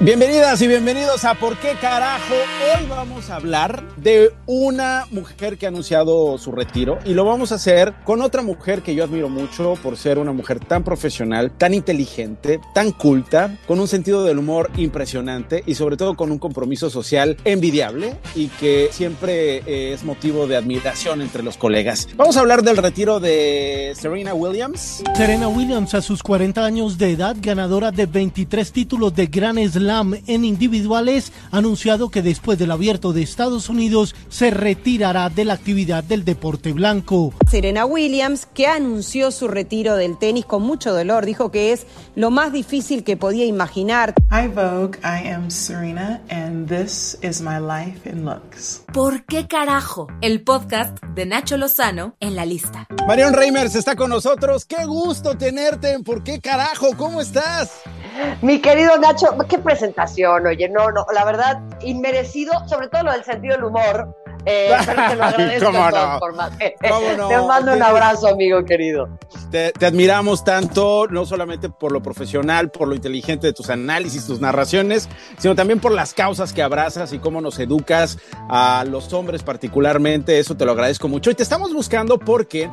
Bienvenidas y bienvenidos a ¿Por qué carajo? Hoy vamos a hablar de una mujer que ha anunciado su retiro y lo vamos a hacer con otra mujer que yo admiro mucho por ser una mujer tan profesional, tan inteligente, tan culta, con un sentido del humor impresionante y sobre todo con un compromiso social envidiable y que siempre eh, es motivo de admiración entre los colegas. Vamos a hablar del retiro de Serena Williams. Serena Williams a sus 40 años de edad, ganadora de 23 títulos de Grand Slam en individuales ha anunciado que después del abierto de Estados Unidos se retirará de la actividad del deporte blanco. Serena Williams, que anunció su retiro del tenis con mucho dolor, dijo que es lo más difícil que podía imaginar. Hi Vogue, I am Serena and this is my life in looks. ¿Por qué carajo? El podcast de Nacho Lozano en la lista. Marion Reimers está con nosotros. Qué gusto tenerte en ¿Por qué carajo? ¿Cómo estás? Mi querido Nacho, qué presentación, oye, no, no, la verdad, inmerecido, sobre todo lo del sentido del humor. Eh, pero te lo agradezco ¿Cómo no? no? Te mando un abrazo, amigo querido. Te, te, admiramos tanto, no solamente por lo profesional, por lo inteligente de tus análisis, tus narraciones, sino también por las causas que abrazas y cómo nos educas a los hombres particularmente. Eso te lo agradezco mucho. Y te estamos buscando porque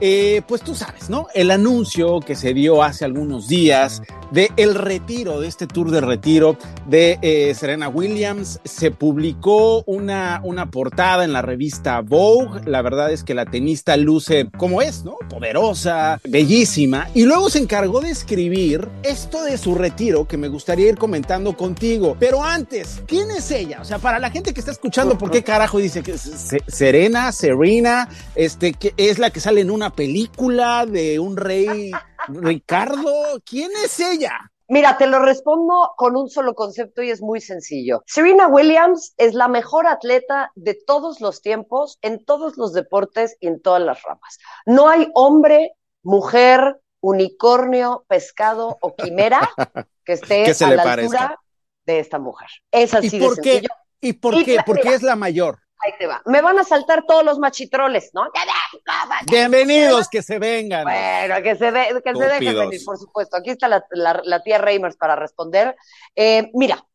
eh, pues tú sabes, ¿no? El anuncio que se dio hace algunos días de el retiro, de este tour de retiro de eh, Serena Williams, se publicó una, una portada en la revista Vogue. La verdad es que la tenista luce como es, ¿no? Poderosa, bellísima. Y luego se encargó de escribir esto de su retiro que me gustaría ir comentando contigo. Pero antes, ¿quién es ella? O sea, para la gente que está escuchando, ¿por qué carajo dice que Serena, Serena, este, que es la que sale en una película de un rey Ricardo? ¿Quién es ella? Mira, te lo respondo con un solo concepto y es muy sencillo. Serena Williams es la mejor atleta de todos los tiempos, en todos los deportes y en todas las ramas. No hay hombre, mujer, unicornio, pescado o quimera que esté a la altura de esta mujer. Es así ¿Y por de qué? sencillo. ¿Y por qué? Porque es la mayor. Ahí te va. Me van a saltar todos los machitroles, ¿no? Bienvenidos, que se vengan. Bueno, que se, de, que se dejen venir, por supuesto. Aquí está la, la, la tía Reimers para responder. Eh, mira,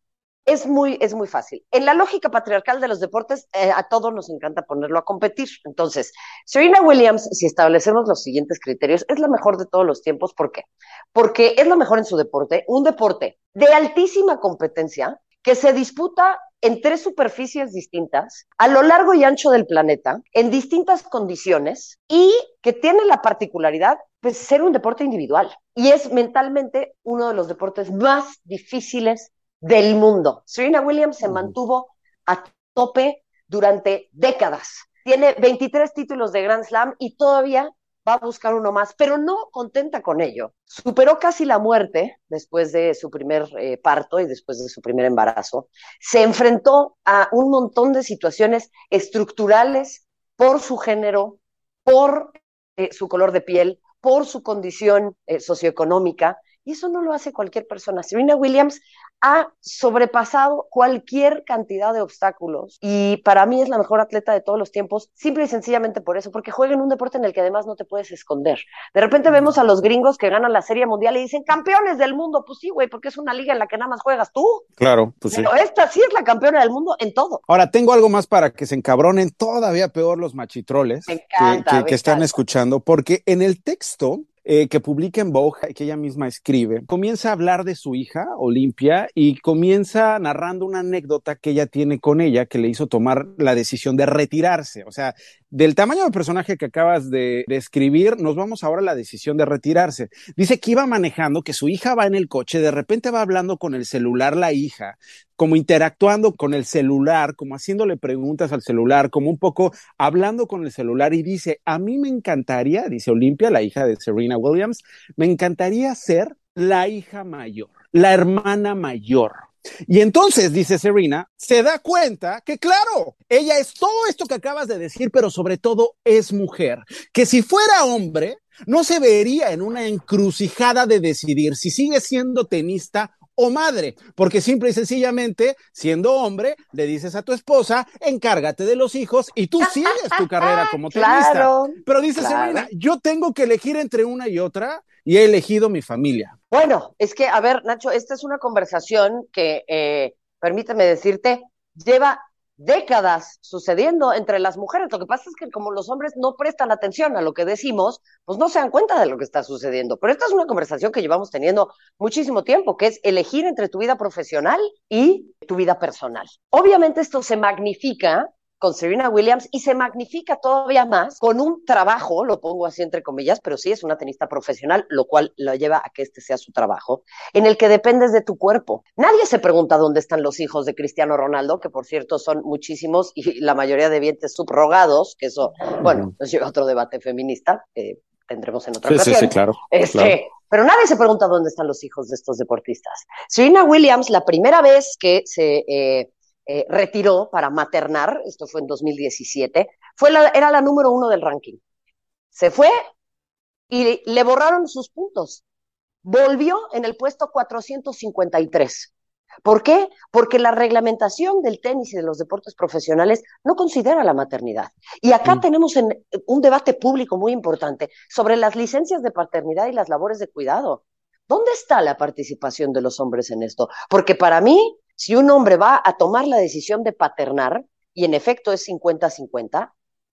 es muy, es muy fácil. En la lógica patriarcal de los deportes, eh, a todos nos encanta ponerlo a competir. Entonces, Serena Williams, si establecemos los siguientes criterios, es la mejor de todos los tiempos. ¿Por qué? Porque es la mejor en su deporte, un deporte de altísima competencia que se disputa en tres superficies distintas, a lo largo y ancho del planeta, en distintas condiciones y que tiene la particularidad de ser un deporte individual y es mentalmente uno de los deportes más difíciles del mundo. Serena Williams se mantuvo a tope durante décadas. Tiene 23 títulos de Grand Slam y todavía va a buscar uno más, pero no contenta con ello. Superó casi la muerte después de su primer eh, parto y después de su primer embarazo. Se enfrentó a un montón de situaciones estructurales por su género, por eh, su color de piel, por su condición eh, socioeconómica, y eso no lo hace cualquier persona. Serena Williams ha sobrepasado cualquier cantidad de obstáculos y para mí es la mejor atleta de todos los tiempos, simple y sencillamente por eso, porque juega en un deporte en el que además no te puedes esconder. De repente vemos a los gringos que ganan la Serie Mundial y dicen campeones del mundo, pues sí, güey, porque es una liga en la que nada más juegas tú. Claro, pues sí. Pero esta sí es la campeona del mundo en todo. Ahora, tengo algo más para que se encabronen todavía peor los machitroles encanta, que, que, me que están escuchando, porque en el texto eh, que publica en Vogue, que ella misma escribe, comienza a hablar de su hija, Olimpia, y comienza narrando una anécdota que ella tiene con ella que le hizo tomar la decisión de retirarse. O sea, del tamaño del personaje que acabas de, de escribir, nos vamos ahora a la decisión de retirarse. Dice que iba manejando, que su hija va en el coche, de repente va hablando con el celular la hija, como interactuando con el celular, como haciéndole preguntas al celular, como un poco hablando con el celular y dice, a mí me encantaría, dice Olimpia, la hija de Serena Williams, me encantaría ser la hija mayor, la hermana mayor. Y entonces, dice Serena, se da cuenta que, claro, ella es todo esto que acabas de decir, pero sobre todo es mujer, que si fuera hombre, no se vería en una encrucijada de decidir si sigue siendo tenista o madre, porque simple y sencillamente, siendo hombre, le dices a tu esposa, encárgate de los hijos y tú sigues tu carrera como tenista. Claro, Pero dice claro. Serena, yo tengo que elegir entre una y otra. Y he elegido mi familia. Bueno, es que, a ver, Nacho, esta es una conversación que, eh, permíteme decirte, lleva décadas sucediendo entre las mujeres. Lo que pasa es que como los hombres no prestan atención a lo que decimos, pues no se dan cuenta de lo que está sucediendo. Pero esta es una conversación que llevamos teniendo muchísimo tiempo, que es elegir entre tu vida profesional y tu vida personal. Obviamente esto se magnifica con Serena Williams y se magnifica todavía más con un trabajo, lo pongo así entre comillas, pero sí es una tenista profesional, lo cual lo lleva a que este sea su trabajo, en el que dependes de tu cuerpo. Nadie se pregunta dónde están los hijos de Cristiano Ronaldo, que por cierto son muchísimos y la mayoría de vientres subrogados, que eso, bueno, nos lleva a otro debate feminista, que tendremos en otra ocasión. Sí, sí, claro, este, Pero nadie se pregunta dónde están los hijos de estos deportistas. Serena Williams, la primera vez que se eh, eh, retiró para maternar, esto fue en 2017, fue la, era la número uno del ranking. Se fue y le borraron sus puntos. Volvió en el puesto 453. ¿Por qué? Porque la reglamentación del tenis y de los deportes profesionales no considera la maternidad. Y acá mm. tenemos un debate público muy importante sobre las licencias de paternidad y las labores de cuidado. ¿Dónde está la participación de los hombres en esto? Porque para mí, si un hombre va a tomar la decisión de paternar, y en efecto es 50-50,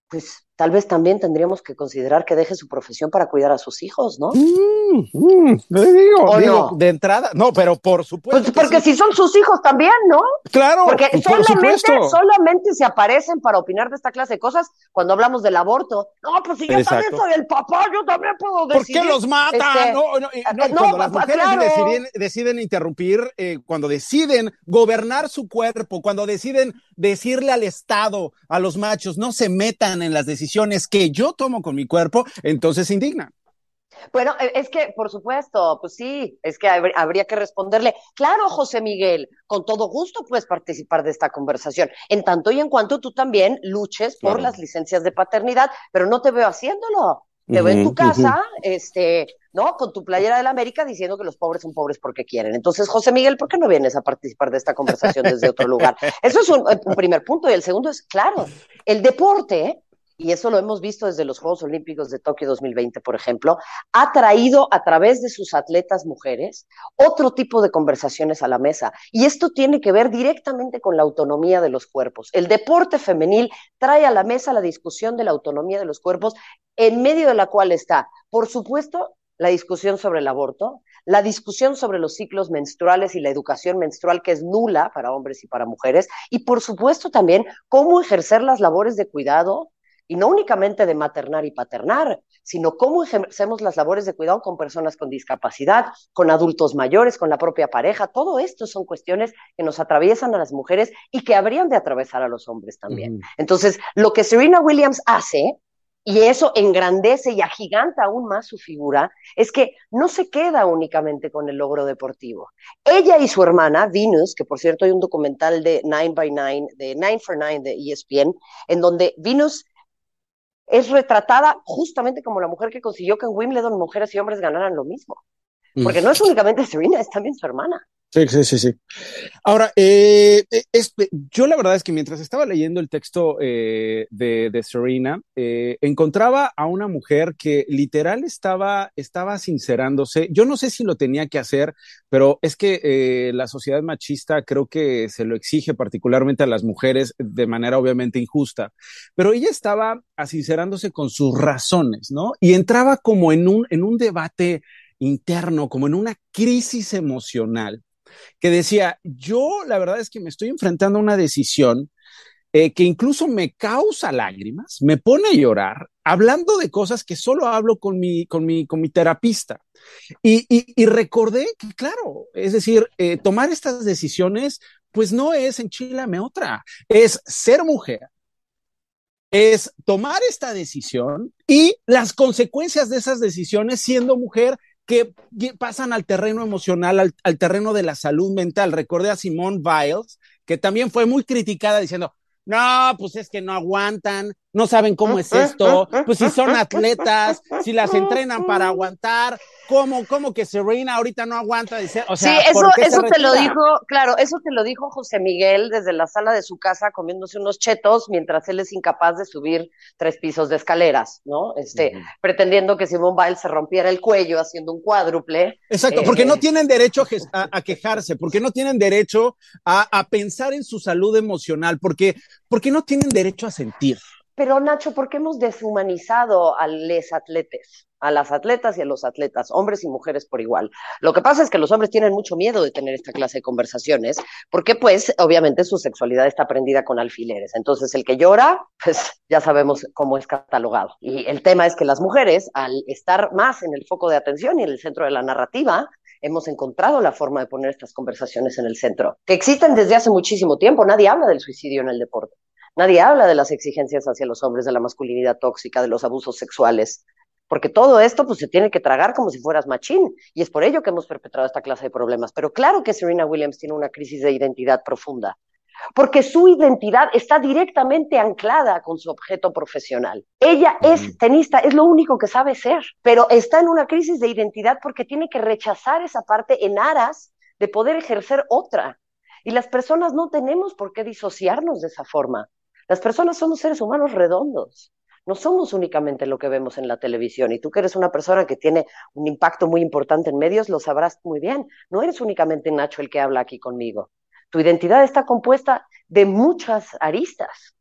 pues tal vez también tendríamos que considerar que deje su profesión para cuidar a sus hijos, ¿no? Mm, mm, digo, digo de entrada, no, pero por supuesto. Pues porque si son sus hijos también, ¿no? Claro, porque solamente, solamente se aparecen para opinar de esta clase de cosas cuando hablamos del aborto. No, pues si yo también soy el papá, yo también puedo decir. ¿Por qué los matan? Este, no, no, no, cuando las mujeres deciden, interrumpir, eh, cuando deciden gobernar su cuerpo, cuando deciden decirle al Estado, a los machos, no se metan en las decisiones que yo tomo con mi cuerpo, entonces se indigna. Bueno, e, es que, por supuesto, pues sí, es que habría que responderle, claro, José Miguel, con todo gusto puedes participar de esta conversación, en tanto y en cuanto tú también luches por las licencias de paternidad, pero no te veo haciéndolo. Te veo en tu casa, este, ¿no? Con tu playera de la América diciendo que los pobres son pobres porque quieren. Entonces, José Miguel, ¿por qué no vienes a participar de esta conversación desde otro lugar? Eso es un primer punto. Y el segundo es, claro, el deporte y eso lo hemos visto desde los Juegos Olímpicos de Tokio 2020, por ejemplo, ha traído a través de sus atletas mujeres otro tipo de conversaciones a la mesa. Y esto tiene que ver directamente con la autonomía de los cuerpos. El deporte femenil trae a la mesa la discusión de la autonomía de los cuerpos, en medio de la cual está, por supuesto, la discusión sobre el aborto, la discusión sobre los ciclos menstruales y la educación menstrual que es nula para hombres y para mujeres, y por supuesto también cómo ejercer las labores de cuidado, y no únicamente de maternar y paternar, sino cómo ejercemos las labores de cuidado con personas con discapacidad, con adultos mayores, con la propia pareja. Todo esto son cuestiones que nos atraviesan a las mujeres y que habrían de atravesar a los hombres también. Entonces, lo que Serena Williams hace, y eso engrandece y agiganta aún más su figura, es que no se queda únicamente con el logro deportivo. Ella y su hermana, Venus, que por cierto hay un documental de Nine by Nine, de Nine for Nine de ESPN, en donde Venus es retratada justamente como la mujer que consiguió que en Wimbledon mujeres y hombres ganaran lo mismo. Porque no es únicamente Serena, es también su hermana. Sí, sí, sí, sí. Ahora, eh, eh, yo la verdad es que mientras estaba leyendo el texto eh, de, Serena, encontraba a una mujer que literal estaba, estaba sincerándose. Yo no sé si lo tenía que hacer, pero es que la sociedad machista creo que se lo exige particularmente a las mujeres de manera obviamente injusta. Pero ella estaba sincerándose con sus razones, ¿no? Y entraba como en un, en un debate interno, como en una crisis emocional que decía, yo la verdad es que me estoy enfrentando a una decisión eh, que incluso me causa lágrimas, me pone a llorar, hablando de cosas que solo hablo con mi, con mi, con mi terapista. Y, recordé que, claro, es decir, eh, tomar estas decisiones, pues no es enchilame otra, es ser mujer, es tomar esta decisión y las consecuencias de esas decisiones siendo mujer que pasan al terreno emocional, al, terreno de la salud mental. Recordé a Simone Biles, que también fue muy criticada diciendo, no, pues es que no aguantan, no saben cómo es esto, pues si son atletas, si las entrenan para aguantar, ¿cómo, cómo que Serena ahorita no aguanta? Dice, o sea, sí, eso, eso te lo dijo, claro, eso te lo dijo José Miguel desde la sala de su casa comiéndose unos chetos mientras él es incapaz de subir tres pisos de escaleras, ¿no? Este, pretendiendo que Simón Biles se rompiera el cuello haciendo un cuádruple. Exacto, porque no eh, tienen derecho a, quejarse, porque no tienen derecho a, a, pensar en su salud emocional, porque, porque no tienen derecho a sentir. Pero Nacho, ¿por qué hemos deshumanizado a los atletes? A las atletas y a los atletas, hombres y mujeres por igual. Lo que pasa es que los hombres tienen mucho miedo de tener esta clase de conversaciones, porque pues obviamente su sexualidad está prendida con alfileres. Entonces el que llora, pues ya sabemos cómo es catalogado. Y el tema es que las mujeres, al estar más en el foco de atención y en el centro de la narrativa, hemos encontrado la forma de poner estas conversaciones en el centro, que existen desde hace muchísimo tiempo. Nadie habla del suicidio en el deporte. Nadie habla de las exigencias hacia los hombres, de la masculinidad tóxica, de los abusos sexuales, porque todo esto pues se tiene que tragar como si fueras machín y es por ello que hemos perpetrado esta clase de problemas. Pero claro que Serena Williams tiene una crisis de identidad profunda, porque su identidad está directamente anclada con su objeto profesional. Ella es tenista, es lo único que sabe ser, pero está en una crisis de identidad porque tiene que rechazar esa parte en aras de poder ejercer otra. Y las personas no tenemos por qué disociarnos de esa forma. Las personas somos seres humanos redondos. No somos únicamente lo que vemos en la televisión. Y tú que eres una persona que tiene un impacto muy importante en medios, lo sabrás muy bien. No eres únicamente Nacho el que habla aquí conmigo. Tu identidad está compuesta de muchas aristas.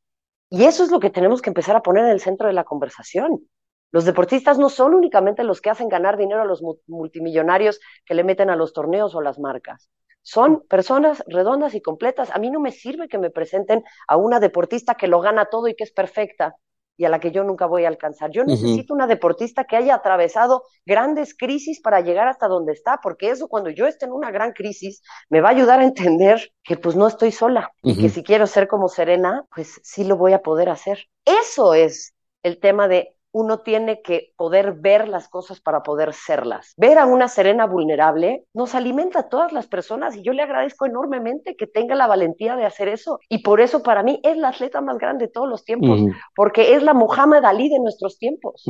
Y eso es lo que tenemos que empezar a poner en el centro de la conversación. Los deportistas no son únicamente los que hacen ganar dinero a los multimillonarios que le meten a los torneos o las marcas son personas redondas y completas. A mí no me sirve que me presenten a una deportista que lo gana todo y que es perfecta y a la que yo nunca voy a alcanzar. Yo necesito una deportista que haya atravesado grandes crisis para llegar hasta donde está, porque eso cuando yo esté en una gran crisis me va a ayudar a entender que pues no estoy sola y que si quiero ser como Serena, pues sí lo voy a poder hacer. Eso es el tema de uno tiene que poder ver las cosas para poder serlas. Ver a una Serena vulnerable nos alimenta a todas las personas y yo le agradezco enormemente que tenga la valentía de hacer eso. Y por eso para mí es la atleta más grande de todos los tiempos, porque es la Muhammad Ali de nuestros tiempos.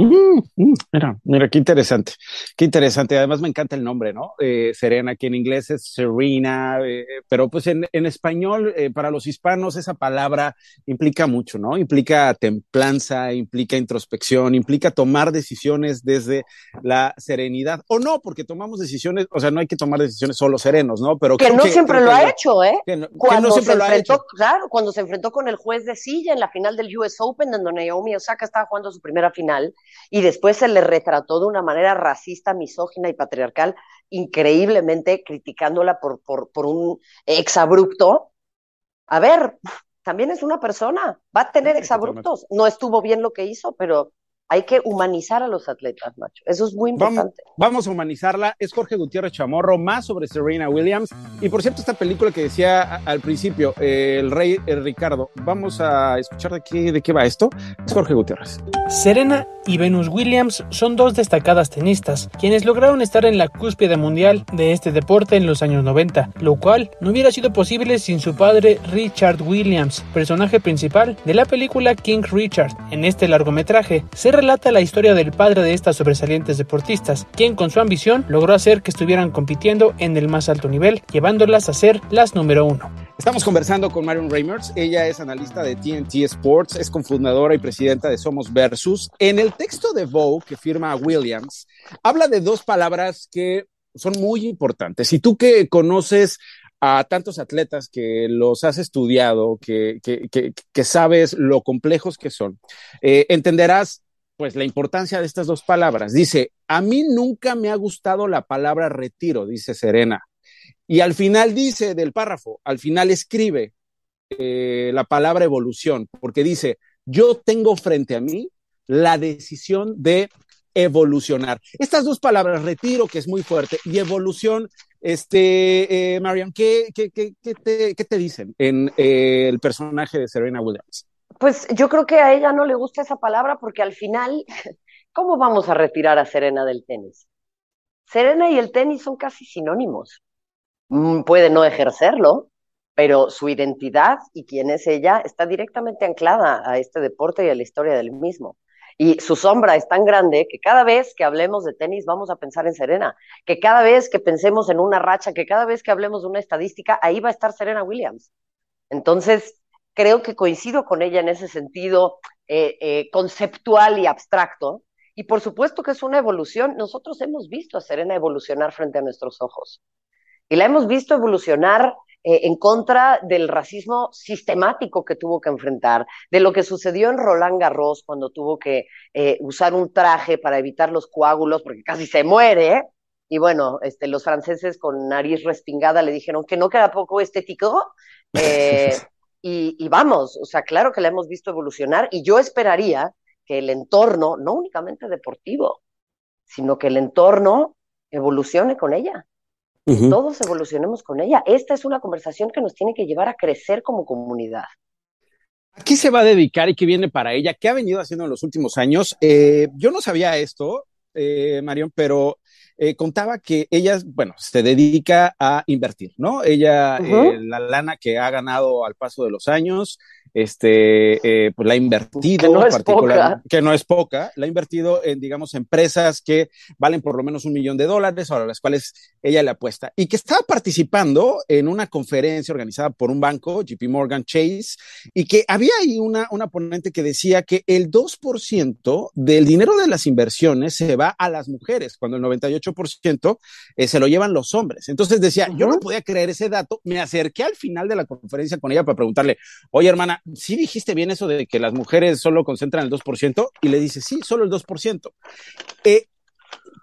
Mira, mira, qué interesante, qué interesante. Además me encanta el nombre, ¿no? Eh, Serena, que en inglés es Serena, eh, pero pues en, español, eh, para los hispanos, esa palabra implica mucho, ¿no? Implica templanza, implica introspección implica tomar decisiones desde la serenidad, o no, porque tomamos decisiones, o sea, no hay que tomar decisiones solo serenos, ¿no? Pero que no siempre lo ha hecho, ¿eh? cuando se enfrentó, claro, cuando se enfrentó con el juez de silla en la final del US Open, donde Naomi Osaka estaba jugando su primera final, y después se le retrató de una manera racista, misógina y patriarcal, increíblemente criticándola por, por, por un exabrupto. A ver, también es una persona, va a tener exabruptos. No estuvo bien lo que hizo, pero hay que humanizar a los atletas, macho. Eso es muy importante. Vamos, a humanizarla. Es Jorge Gutiérrez Chamorro, más sobre Serena Williams. Y por cierto, esta película que decía al principio, El Rey Ricardo, vamos a escuchar de qué, de qué va esto. Es Jorge Gutiérrez. Serena y Venus Williams son dos destacadas tenistas, quienes lograron estar en la cúspide mundial de este deporte en los años 90, lo cual no hubiera sido posible sin su padre Richard Williams, personaje principal de la película King Richard. En este largometraje, relata la historia del padre de estas sobresalientes deportistas, quien con su ambición logró hacer que estuvieran compitiendo en el más alto nivel, llevándolas a ser las número uno. Estamos conversando con Marion Reimers. Ella es analista de TNT Sports, es cofundadora y presidenta de Somos Versus. En el texto de Vogue que firma Williams, habla de dos palabras que son muy importantes. Y tú que conoces a tantos atletas que los has estudiado, que, que, sabes lo complejos que son, eh, entenderás pues la importancia de estas dos palabras. Dice, a mí nunca me ha gustado la palabra retiro, dice Serena. Y al final dice del párrafo, al final escribe eh, la palabra evolución, porque dice, yo tengo frente a mí la decisión de evolucionar. Estas dos palabras, retiro, que es muy fuerte, y evolución, este, eh, Mariam, ¿qué, qué, qué, te, te, dicen en eh, el personaje de Serena Williams? Pues yo creo que a ella no le gusta esa palabra porque al final, ¿cómo vamos a retirar a Serena del tenis? Serena y el tenis son casi sinónimos. Mm, puede no ejercerlo, pero su identidad y quién es ella está directamente anclada a este deporte y a la historia del mismo. Y su sombra es tan grande que cada vez que hablemos de tenis vamos a pensar en Serena, que cada vez que pensemos en una racha, que cada vez que hablemos de una estadística, ahí va a estar Serena Williams. Entonces, creo que coincido con ella en ese sentido eh, eh, conceptual y abstracto. Y por supuesto que es una evolución. Nosotros hemos visto a Serena evolucionar frente a nuestros ojos. Y la hemos visto evolucionar eh, en contra del racismo sistemático que tuvo que enfrentar, de lo que sucedió en Roland Garros cuando tuvo que eh, usar un traje para evitar los coágulos, porque casi se muere. Y bueno, este, los franceses con nariz respingada le dijeron que no queda poco estético. Y, y vamos, o sea, claro que la hemos visto evolucionar y yo esperaría que el entorno, no únicamente deportivo, sino que el entorno evolucione con ella todos evolucionemos con ella. Esta es una conversación que nos tiene que llevar a crecer como comunidad. ¿A qué se va a dedicar y qué viene para ella? ¿Qué ha venido haciendo en los últimos años? Eh, yo no sabía esto, eh, Marion, pero eh, contaba que ella, bueno, se dedica a invertir, ¿no? Ella, eh, la lana que ha ganado al paso de los años, este, eh, pues la ha invertido, que no, es poca. que no es poca, la ha invertido en, digamos, empresas que valen por lo menos un millón de dólares, a las cuales ella le apuesta, y que estaba participando en una conferencia organizada por un banco, JP Morgan Chase, y que había ahí una, una ponente que decía que el 2% del dinero de las inversiones se va a las mujeres, cuando el 98% eh, se lo llevan los hombres. Entonces decía, yo no podía creer ese dato, me acerqué al final de la conferencia con ella para preguntarle, oye hermana, sí dijiste bien eso de que las mujeres solo concentran el 2%, y le dice, sí, solo el 2%. Eh,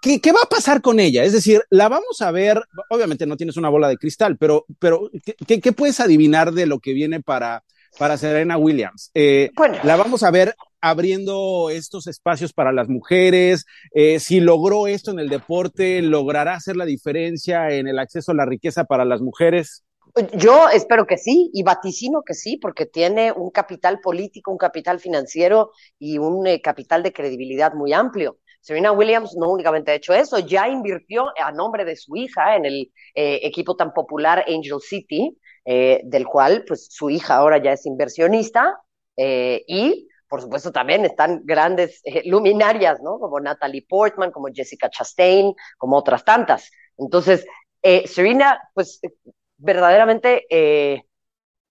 ¿Qué, ¿qué, va a pasar con ella? Es decir, la vamos a ver, obviamente no tienes una bola de cristal, pero, pero ¿qué, qué puedes adivinar de lo que viene para, para Serena Williams? Eh, bueno. La vamos a ver abriendo estos espacios para las mujeres, eh, si logró esto en el deporte, logrará hacer la diferencia en el acceso a la riqueza para las mujeres. Yo espero que sí y vaticino que sí, porque tiene un capital político, un capital financiero y un eh, capital de credibilidad muy amplio. Serena Williams no únicamente ha hecho eso, ya invirtió a nombre de su hija en el eh, equipo tan popular Angel City, eh, del cual pues su hija ahora ya es inversionista eh, y por supuesto también están grandes eh, luminarias, ¿no? Como Natalie Portman, como Jessica Chastain, como otras tantas. Entonces, eh, Serena, pues verdaderamente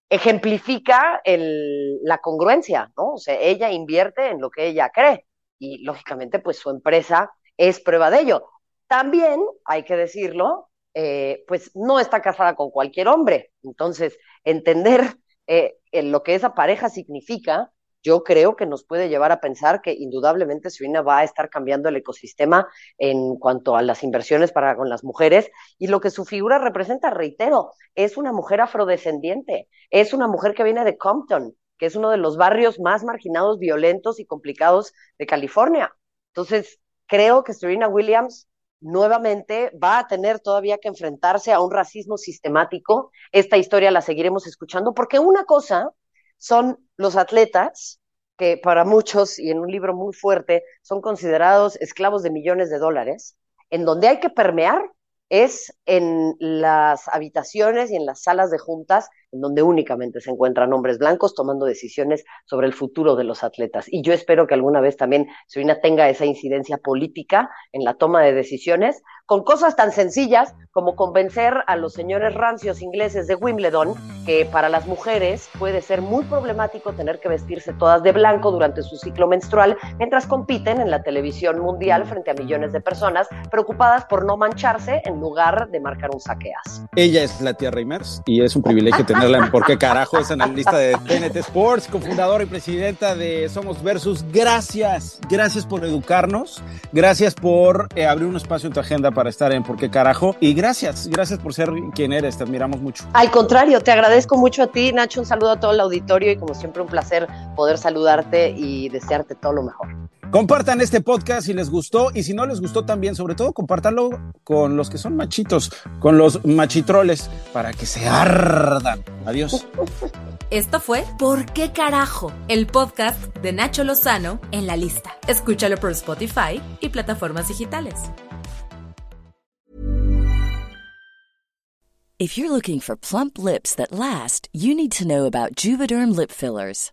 ejemplifica el, la congruencia, ¿no? O sea, ella invierte en lo que ella cree y lógicamente pues su empresa es prueba de ello. También, hay que decirlo, eh, pues no está casada con cualquier hombre. Entonces, entender eh, lo que esa pareja significa yo creo que nos puede llevar a pensar que indudablemente Serena va a estar cambiando el ecosistema en cuanto a las inversiones para con las mujeres y lo que su figura representa, reitero, es una mujer afrodescendiente, es una mujer que viene de Compton, que es uno de los barrios más marginados, violentos y complicados de California. Entonces, creo que Serena Williams nuevamente va a tener todavía que enfrentarse a un racismo sistemático. Esta historia la seguiremos escuchando porque una cosa son los atletas que para muchos, y en un libro muy fuerte, son considerados esclavos de millones de dólares, en donde hay que permear es en las habitaciones y en las salas de juntas en donde únicamente se encuentran hombres blancos tomando decisiones sobre el futuro de los atletas. Y yo espero que alguna vez también Serena tenga esa incidencia política en la toma de decisiones, con cosas tan sencillas como convencer a los señores rancios ingleses de Wimbledon que para las mujeres puede ser muy problemático tener que vestirse todas de blanco durante su ciclo menstrual mientras compiten en la televisión mundial frente a millones de personas preocupadas por no mancharse en lugar de marcar un saqueas. Ella es la tía Reimers y es un privilegio tener ¿Por qué carajo es analista de TNT Sports, cofundadora y presidenta de Somos Versus? Gracias, gracias por educarnos, gracias por eh, abrir un espacio en tu agenda para estar en Por qué carajo y gracias, gracias por ser quien eres, te admiramos mucho. Al contrario, te agradezco mucho a ti, Nacho, un saludo a todo el auditorio y como siempre un placer poder saludarte y desearte todo lo mejor. Compartan este podcast si les gustó y si no les gustó también, sobre todo compártanlo con los que son machitos, con los machitroles, para que se ardan. Adiós. Esto fue ¿Por qué carajo? El podcast de Nacho Lozano en la lista. Escúchalo por Spotify y plataformas digitales. If you're looking for plump lips that last, you need to know about Juvederm lip fillers.